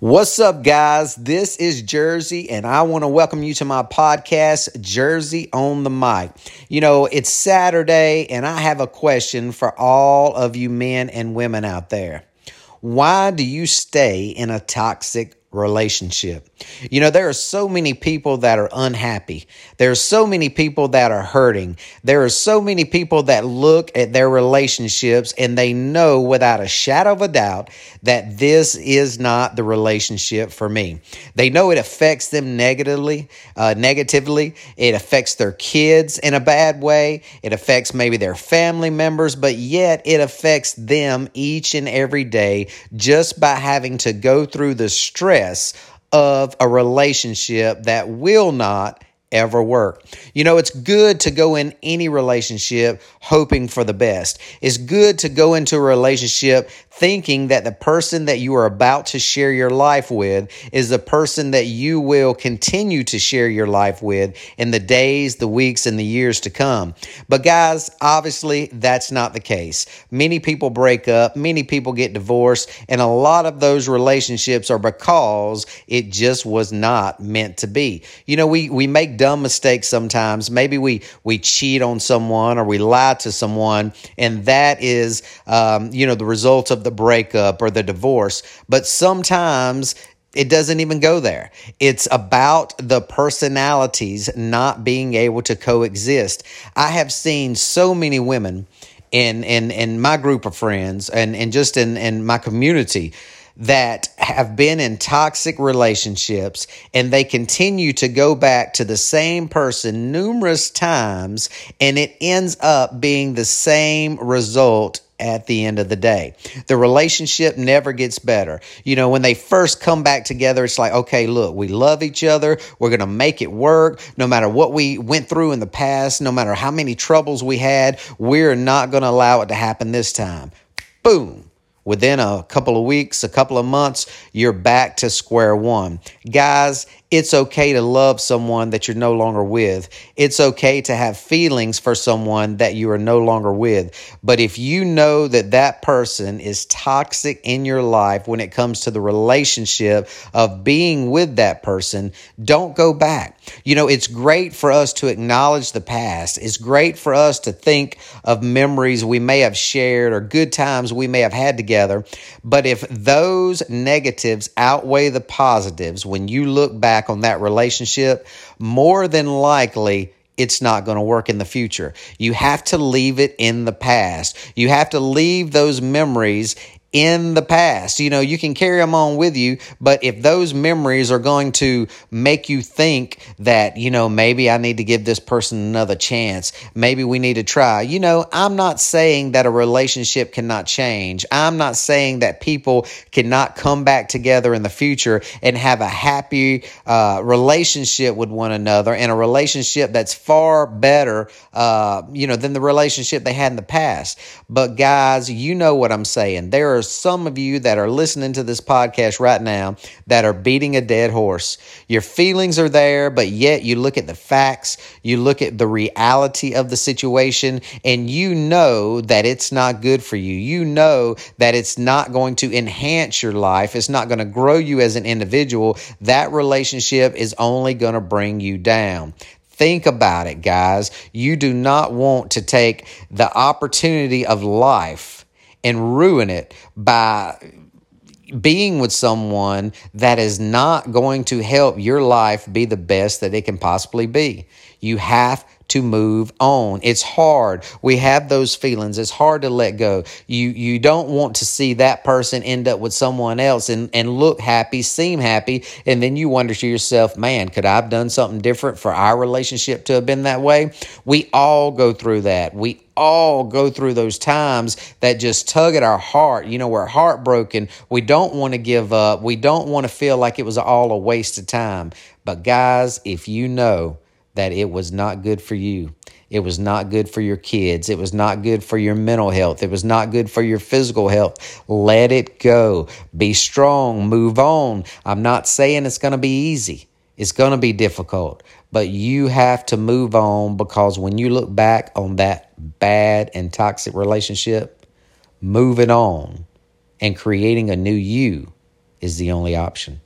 What's up, guys? This is Jersey, and I want to welcome you to my podcast, Jersey on the Mic. You know, it's Saturday, and I have a question for all of you men and women out there. Why do you stay in a toxic relationship. You know, there are so many people that are unhappy. There are so many people that are hurting. There are so many people that look at their relationships and they know without a shadow of a doubt that this is not the relationship for me. They know it affects them negatively, uh, negatively. It affects their kids in a bad way. It affects maybe their family members, but yet it affects them each and every day just by having to go through the stress stress of a relationship that will not ever work. You know, it's good to go in any relationship hoping for the best. It's good to go into a relationship thinking that the person that you are about to share your life with is the person that you will continue to share your life with in the days, the weeks, and the years to come. But guys, obviously that's not the case. Many people break up, many people get divorced, and a lot of those relationships are because it just was not meant to be. You know, we, we make dumb mistakes sometimes. Maybe we we cheat on someone or we lie to someone, and that is um, you know the result of the breakup or the divorce. But sometimes it doesn't even go there. It's about the personalities not being able to coexist. I have seen so many women in in in my group of friends and and just in in my community that have been in toxic relationships and they continue to go back to the same person numerous times and it ends up being the same result at the end of the day. The relationship never gets better. You know, when they first come back together, it's like, okay, look, we love each other. We're going to make it work. No matter what we went through in the past, no matter how many troubles we had, we're not going to allow it to happen this time. Boom Within a couple of weeks, a couple of months, you're back to square one. Guys, it's okay to love someone that you're no longer with. It's okay to have feelings for someone that you are no longer with. But if you know that that person is toxic in your life when it comes to the relationship of being with that person, don't go back. You know, it's great for us to acknowledge the past. It's great for us to think of memories we may have shared or good times we may have had together. But if those negatives outweigh the positives when you look back, back on that relationship, more than likely it's not going to work in the future. You have to leave it in the past. You have to leave those memories in the past. You know, you can carry them on with you, but if those memories are going to make you think that, you know, maybe I need to give this person another chance, maybe we need to try. You know, I'm not saying that a relationship cannot change. I'm not saying that people cannot come back together in the future and have a happy uh, relationship with one another and a relationship that's far better, uh, you know, than the relationship they had in the past. But guys, you know what I'm saying. There are are some of you that are listening to this podcast right now that are beating a dead horse. Your feelings are there, but yet you look at the facts, you look at the reality of the situation, and you know that it's not good for you. You know that it's not going to enhance your life, it's not going to grow you as an individual. That relationship is only going to bring you down. Think about it, guys. You do not want to take the opportunity of life and ruin it by being with someone that is not going to help your life be the best that it can possibly be. You have to move on. It's hard. We have those feelings. It's hard to let go. You you don't want to see that person end up with someone else and, and look happy, seem happy, and then you wonder to yourself, man, could I have done something different for our relationship to have been that way? We all go through that. We all go through those times that just tug at our heart. You know, we're heartbroken. We don't want to give up. We don't want to feel like it was all a waste of time. But guys, if you know that it was not good for you. It was not good for your kids. It was not good for your mental health. It was not good for your physical health. Let it go. Be strong. Move on. I'm not saying it's going to be easy. It's going to be difficult, but you have to move on because when you look back on that bad and toxic relationship, moving on and creating a new you is the only option.